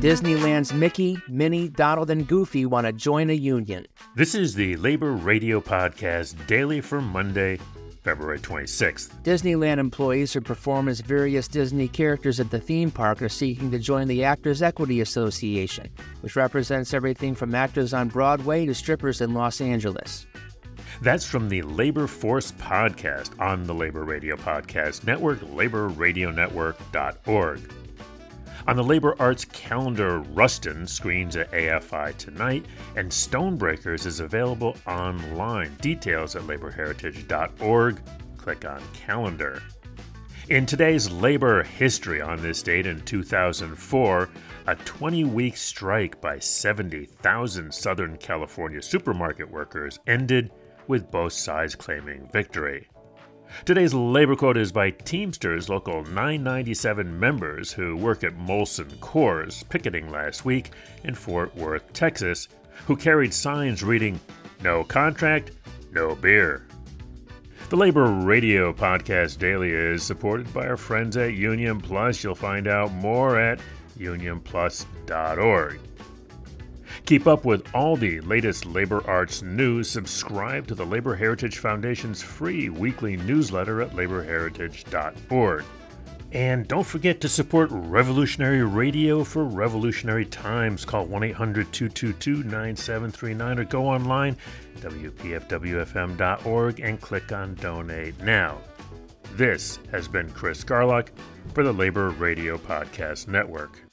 Disneyland's Mickey, Minnie, Donald, and Goofy want to join a union. This is the Labor Radio Podcast daily for Monday, February 26th. Disneyland employees who perform as various Disney characters at the theme park are seeking to join the Actors Equity Association, which represents everything from actors on Broadway to strippers in Los Angeles. That's from the Labor Force Podcast on the Labor Radio Podcast Network, laborradionetwork.org. On the Labor Arts calendar, Rustin screens at AFI tonight, and Stonebreakers is available online. Details at laborheritage.org. Click on calendar. In today's labor history on this date in 2004, a 20 week strike by 70,000 Southern California supermarket workers ended with both sides claiming victory. Today's labor quote is by Teamsters Local 997 members who work at Molson Coors, picketing last week in Fort Worth, Texas, who carried signs reading, No contract, no beer. The Labor Radio Podcast Daily is supported by our friends at Union Plus. You'll find out more at unionplus.org. Keep up with all the latest labor arts news. Subscribe to the Labor Heritage Foundation's free weekly newsletter at laborheritage.org. And don't forget to support Revolutionary Radio for revolutionary times. Call 1 800 222 9739 or go online, WPFWFM.org, and click on Donate Now. This has been Chris Garlock for the Labor Radio Podcast Network.